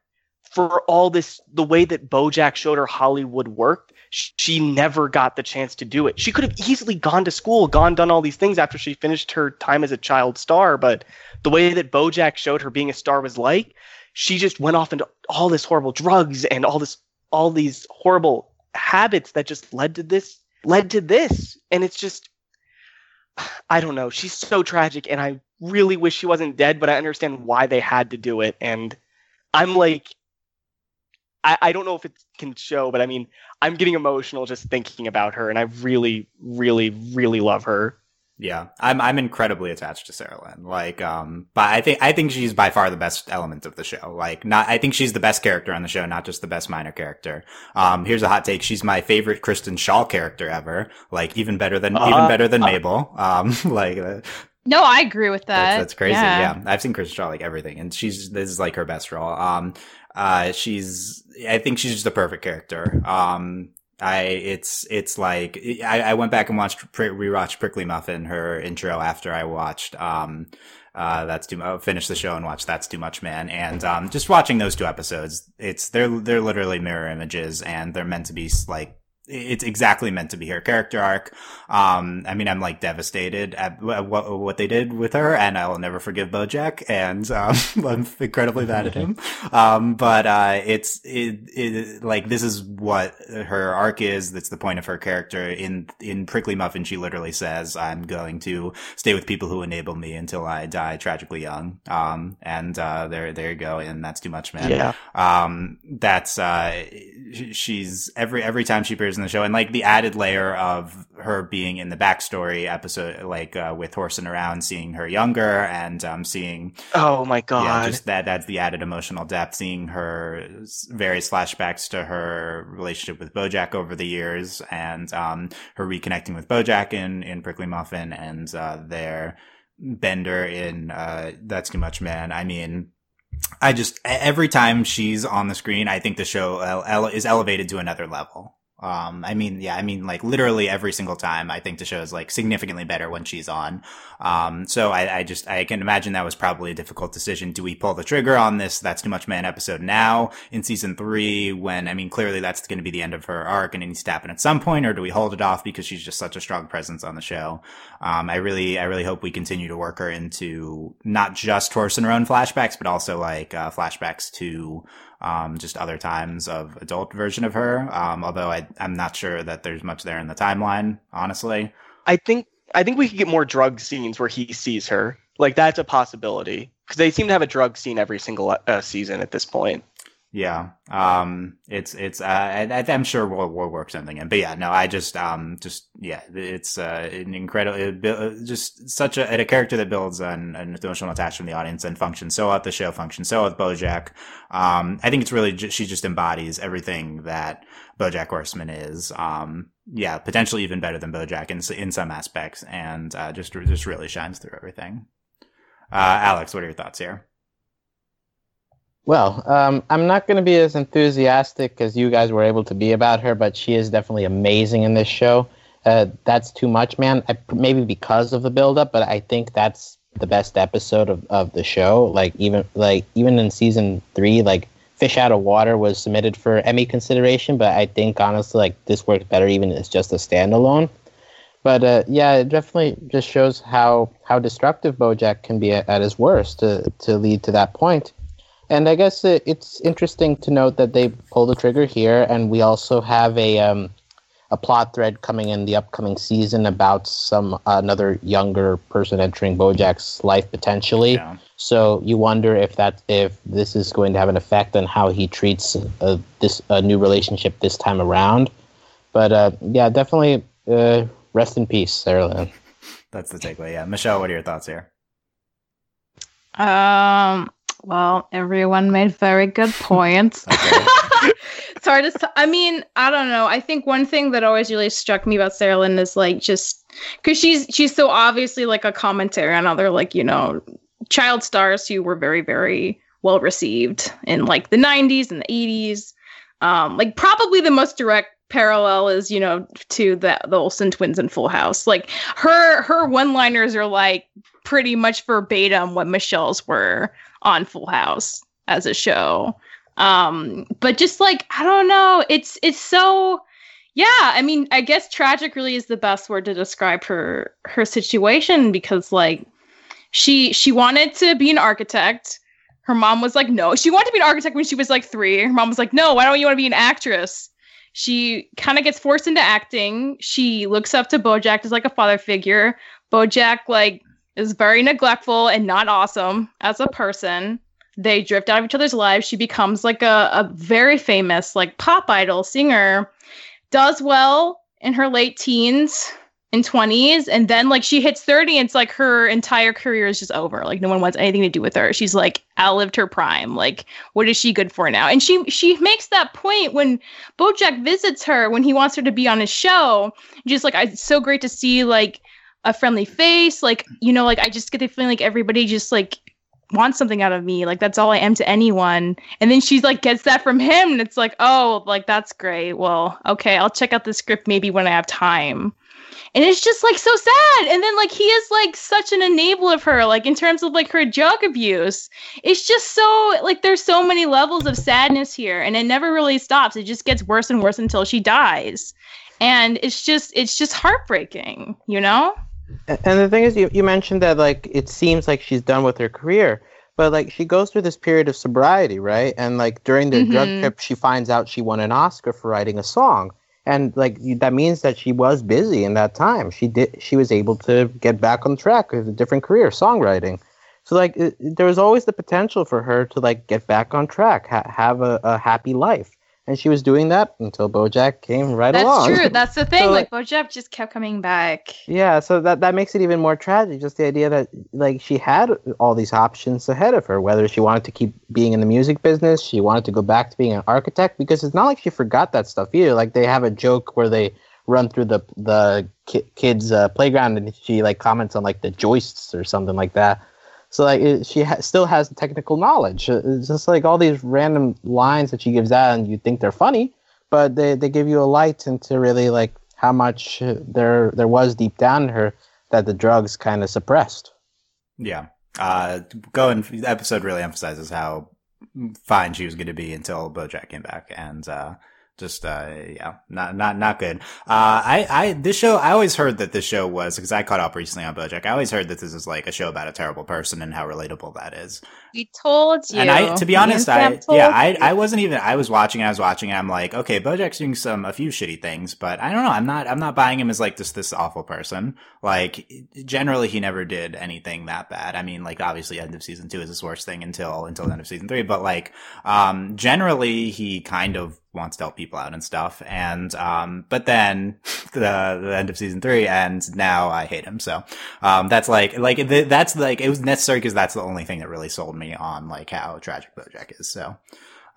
for all this the way that Bojack showed her Hollywood worked, she never got the chance to do it. She could have easily gone to school, gone done all these things after she finished her time as a child star, but the way that Bojack showed her being a star was like, she just went off into all this horrible drugs and all this all these horrible habits that just led to this led to this. And it's just i don't know. She's so tragic and i really wish she wasn't dead but i understand why they had to do it. And i'm like i, I don't know if it can show but i mean i'm getting emotional just thinking about her and i really really really love her yeah, I'm I'm incredibly attached to Sarah Lynn. Like, um, but I think I think she's by far the best element of the show. Like, not I think she's the best character on the show, not just the best minor character. Um, here's a hot take: she's my favorite Kristen Schaal character ever. Like, even better than uh, even better than uh, Mabel. Um, like. Uh, no, I agree with that. That's, that's crazy. Yeah. yeah. I've seen Kristen Schaal like everything, and she's this is like her best role. Um, uh, she's I think she's just a perfect character. Um, I it's it's like I, I went back and watched rewatched Prickly Muffin her intro after I watched um uh that's too uh, finished the show and watch that's too much man. And um just watching those two episodes it's they're they're literally mirror images and they're meant to be like it's exactly meant to be her character arc. Um, I mean, I'm like devastated at what, what they did with her, and I'll never forgive Bojack, and um, I'm incredibly mad at him. Um, but uh, it's it, it like this is what her arc is. That's the point of her character. In in Prickly Muffin, she literally says, "I'm going to stay with people who enable me until I die tragically young." Um, and uh, there there you go, and that's too much, man. Yeah. Um, that's uh, she's every every time she appears in the show, and like the added layer of her being in the backstory episode, like uh, with horsing around, seeing her younger, and um, seeing Oh my god. yeah, just that that's the added emotional depth. Seeing her various flashbacks to her relationship with BoJack over the years, and um, her reconnecting with BoJack in in Prickly Muffin, and uh, their Bender in uh, That's Too Much Man. I mean. I just every time she's on the screen, I think the show is elevated to another level. Um, I mean, yeah, I mean, like literally every single time, I think the show is like significantly better when she's on. Um, so I, I just, I can imagine that was probably a difficult decision. Do we pull the trigger on this? That's too much man episode now in season three when, I mean, clearly that's going to be the end of her arc and it needs to happen at some point, or do we hold it off because she's just such a strong presence on the show? Um, I really, I really hope we continue to work her into not just Torsen her own flashbacks, but also like, uh, flashbacks to, um, just other times of adult version of her. Um, although I, I'm not sure that there's much there in the timeline, honestly. I think I think we could get more drug scenes where he sees her. Like that's a possibility because they seem to have a drug scene every single uh, season at this point. Yeah. Um, it's, it's, uh, I, I'm sure we'll, we'll work something in, but yeah, no, I just, um, just, yeah, it's, uh, an incredible, it, just such a, a character that builds an, an emotional attachment from the audience and functions so out the show, functions so with Bojack. Um, I think it's really, ju- she just embodies everything that Bojack Horseman is. Um, yeah, potentially even better than Bojack in, in some aspects and, uh, just, just really shines through everything. Uh, Alex, what are your thoughts here? Well, um, I'm not going to be as enthusiastic as you guys were able to be about her, but she is definitely amazing in this show. Uh, that's too much, man. I, maybe because of the buildup, but I think that's the best episode of, of the show. Like even like even in season three, like Fish Out of Water was submitted for Emmy consideration, but I think honestly, like this works better even as just a standalone. But uh, yeah, it definitely just shows how how destructive BoJack can be at, at his worst to to lead to that point. And I guess it, it's interesting to note that they pull the trigger here, and we also have a um, a plot thread coming in the upcoming season about some another younger person entering BoJack's life potentially. Yeah. So you wonder if that if this is going to have an effect on how he treats uh, this a new relationship this time around. But uh, yeah, definitely uh, rest in peace, Sarah Lynn. That's the takeaway. Yeah. Michelle, what are your thoughts here? Um. Well, everyone made very good points. It's hard to. I mean, I don't know. I think one thing that always really struck me about Sarah Lynn is like just because she's she's so obviously like a commentary on other like you know child stars who were very very well received in like the 90s and the 80s. Um, like probably the most direct parallel is you know to the the Olsen twins in Full House. Like her her one liners are like pretty much verbatim what Michelle's were on Full House as a show. Um, but just like I don't know, it's it's so yeah, I mean, I guess tragic really is the best word to describe her her situation because like she she wanted to be an architect. Her mom was like, no. She wanted to be an architect when she was like three. Her mom was like, no, why don't you want to be an actress? She kind of gets forced into acting. She looks up to Bojack as like a father figure. Bojack like is very neglectful and not awesome as a person. They drift out of each other's lives. She becomes like a, a very famous like pop idol singer, does well in her late teens and 20s and then like she hits 30 and it's like her entire career is just over. Like no one wants anything to do with her. She's like outlived her prime. Like what is she good for now? And she she makes that point when bojack visits her when he wants her to be on his show. Just like it's so great to see like a friendly face like you know like i just get the feeling like everybody just like wants something out of me like that's all i am to anyone. And then she's like gets that from him and it's like oh like that's great. Well okay i'll check out the script maybe when i have time. And it's just like so sad. And then like he is like such an enabler of her like in terms of like her drug abuse. It's just so like there's so many levels of sadness here and it never really stops. It just gets worse and worse until she dies. And it's just it's just heartbreaking you know And the thing is, you, you mentioned that like it seems like she's done with her career, but like she goes through this period of sobriety, right? And like during their drug Mhm. trip, she finds out she won an Oscar for writing a song, and like that means that she was busy in that time. She did, she was able to get back on track with a different career, songwriting. So like it, there was always the potential for her to like get back on track, ha- have a, a happy life, and she was doing that until BoJack came right that's along. That's true that's the thing So, like bojack just kept coming back Yeah, so that that makes it even more tragic. Just the idea that like she had all these options ahead of her, whether she wanted to keep being in the music business, she wanted to go back to being an architect, because it's not like she forgot that stuff either. Like they have a joke where they run through the the ki- kids' uh, playground and she like comments on like the joists or something like that. So like it, she ha- still has technical knowledge. Uh, It's just like all these random lines that she gives out, and you think they're funny, but they, they give you a light into really like how much uh, there there was deep down in her that the drugs kind of suppressed. Yeah. Uh, going, the episode really emphasizes how fine she was going to be until Bojack came back. And, uh, just, uh, yeah, not, not, not good. Uh, I, I, this show, I always heard that this show was, because I caught up recently on Bojack, I always heard that this is like a show about a terrible person and how relatable that is. We told you And I, to be honest, I, yeah, I. I wasn't even, I was watching, I was watching, and I'm like, okay, Bojack's doing some, a few shitty things, but I don't know, I'm not, I'm not buying him as like just this awful person. Like, generally, he never did anything that bad. I mean, like, obviously, end of season two is his worst thing until, until the end of season three, but like, um, generally, he kind of wants to help people out and stuff. And, um, but then the, the end of season three, and now I hate him. So, um, that's like, like, th- that's like, it was necessary because that's the only thing that really sold me on like how tragic Bojack is. So,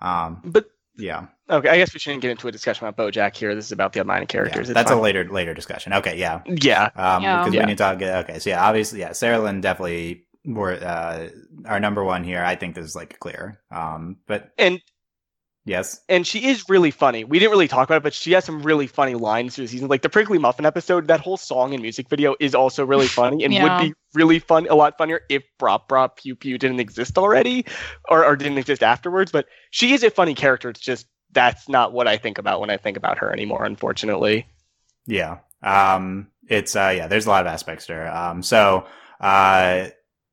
um, But yeah, okay, I guess we shouldn't get into a discussion about BoJack here. This is about the online yeah. characters. It's that's a later, later discussion. Okay. Yeah. Yeah, Um, Yeah. because Yeah. we need to talk, okay. So yeah, obviously, yeah, Sarah Lynn definitely were, uh, our number one here. I think this is like clear. Um, but and yes. and she is really funny. We didn't really talk about it, but she has some really funny lines through the season. Like the prickly muffin episode, that whole song and music video is also really funny and Yeah. would be really fun, a lot funnier if Brrap Brrap Pew Pew didn't exist already, or or didn't exist afterwards. But she is a funny character. It's just that's not what I think about when I think about her anymore, unfortunately. Yeah. Um, it's, uh, yeah, there's a lot of aspects to her. Um, so, uh,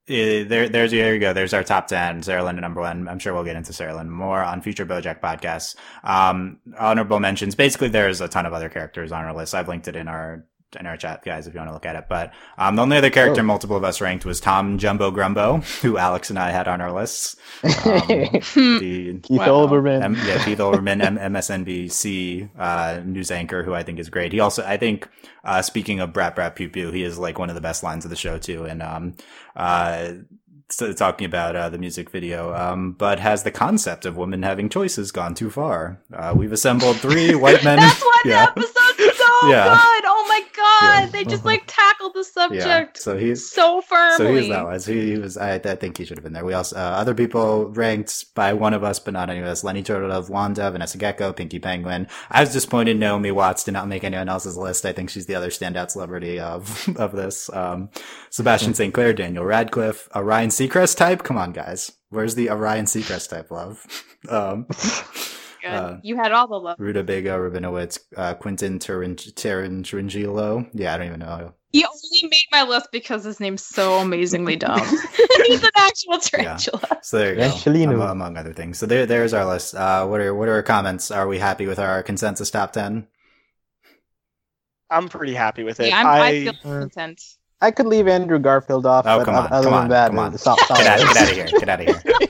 there, there's, there you go. There's our top 10. Sarah Lynn number one. I'm sure we'll get into Sarah Lynn more on future Bojack podcasts. Um, honorable mentions. Basically, there's a ton of other characters on our list. I've linked it in our, in our chat, guys, if you want to look at it. But, um, the only other character Oh. multiple of us ranked was Tom Jumbo Grumbo, who Alex and I had on our lists. Um, the, Keith Wow. Olbermann. M- yeah, Keith Olbermann, M- MSNBC uh, news anchor, who I think is great. He also, I think, uh, speaking of Brrap Brrap Pew Pew, he is like one of the best lines of the show too. And um, uh, so talking about uh, the music video, um, but has the concept of women having choices gone too far? Uh, we've assembled three white men. That's why yeah. the episode's so Yeah. good. Oh my god, Yeah. they just like tackled the subject. Yeah, so he's so firmly. So he was that was he, he was I, I think he should have been there. We also uh, other people ranked by one of us, but not any of us. Lenny Turtle, of Wanda, Vanessa Gecko, Pinky Penguin. I was disappointed Naomi Watts did not make anyone else's list. I think she's the other standout celebrity of of this. Um, Sebastian St. Clair, Daniel Radcliffe, Orion Seacrest type. Come on, guys. Where's the Orion Seacrest type love? Um, Good. uh, you had all the love. Rutabaga Rabinowitz, uh, Quentin Tarantulino. Yeah, I don't even know. He only made my list because his name's so amazingly dumb. He's an actual tarantula. So there you go. Rangelino. Among, among other things. So there, there's our list. Uh, what are what are our comments? Are we happy with our consensus top ten? I'm pretty happy with it. Yeah, I'm, I, feel Uh, content. I could leave Andrew Garfield off, Oh, but come on, other come than on, that, come on. it's not Get out, get out of here! Get out of here!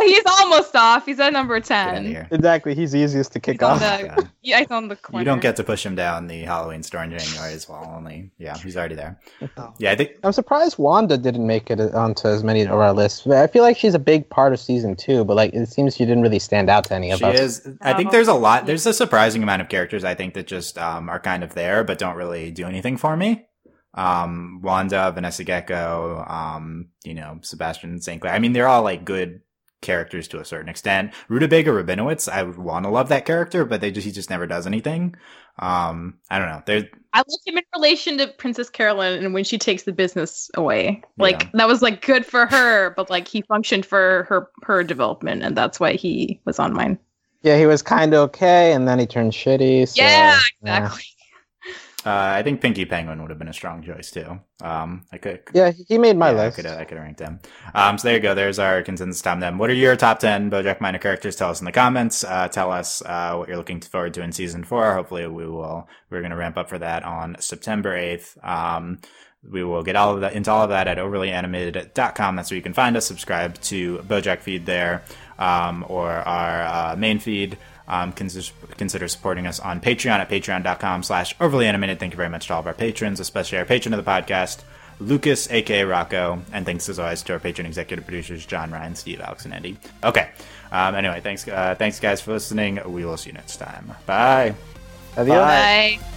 Get well, he's almost off. He's at number 10. Exactly, he's easiest to kick He's off. the, God. yeah, he's on the corner. You don't get to push him down the Halloween store in January as well. Only, yeah, he's already there. Oh. Yeah, I think I'm surprised Wanda didn't make it onto as many of our lists. I feel like she's a big part of season two, but like it seems she didn't really stand out to any of she us. is. I think there's a lot. There's a surprising amount of characters I think that just um, are kind of there, but don't really do anything for me. Um, Wanda, Vanessa Gecko, um, you know, Sebastian St. Clair. I mean, they're all like good characters to a certain extent. Rutabaga Rabinowitz, I would want to love that character, but they just he just never does anything. Um, I don't know. There, I like him in relation to Princess Carolyn and when she takes the business away. Like Yeah. that was like good for her, but like he functioned for her her development, and that's why he was on mine. Yeah, he was kind of okay, and then he turned shitty. So, yeah, exactly. Uh, I think Pinky Penguin would have been a strong choice too. Um, I could. Yeah, he made my yeah, list. I could, I could have ranked him. Um, so there you go. There's our consensus top 10. What are your top 10 BoJack Minor characters? Tell us in the comments. Uh, tell us, uh, what you're looking forward to in season four. Hopefully we will, we're going to ramp up for that on September 8th. Um, we will get all of that into all of that at overlyanimated.com. That's where you can find us. Subscribe to BoJack feed there, um, or our uh, main feed. Um, consider, consider supporting us on Patreon at patreon.com slash overly animated. Thank you very much to all of our patrons, especially our patron of the podcast, Lucas, aka Rocco, and thanks as always to our patron executive producers, John, Ryan, Steve, Alex, and Andy. Okay. Um, anyway, thanks, uh, thanks guys for listening. We will see you next time. Bye. Adios. Bye.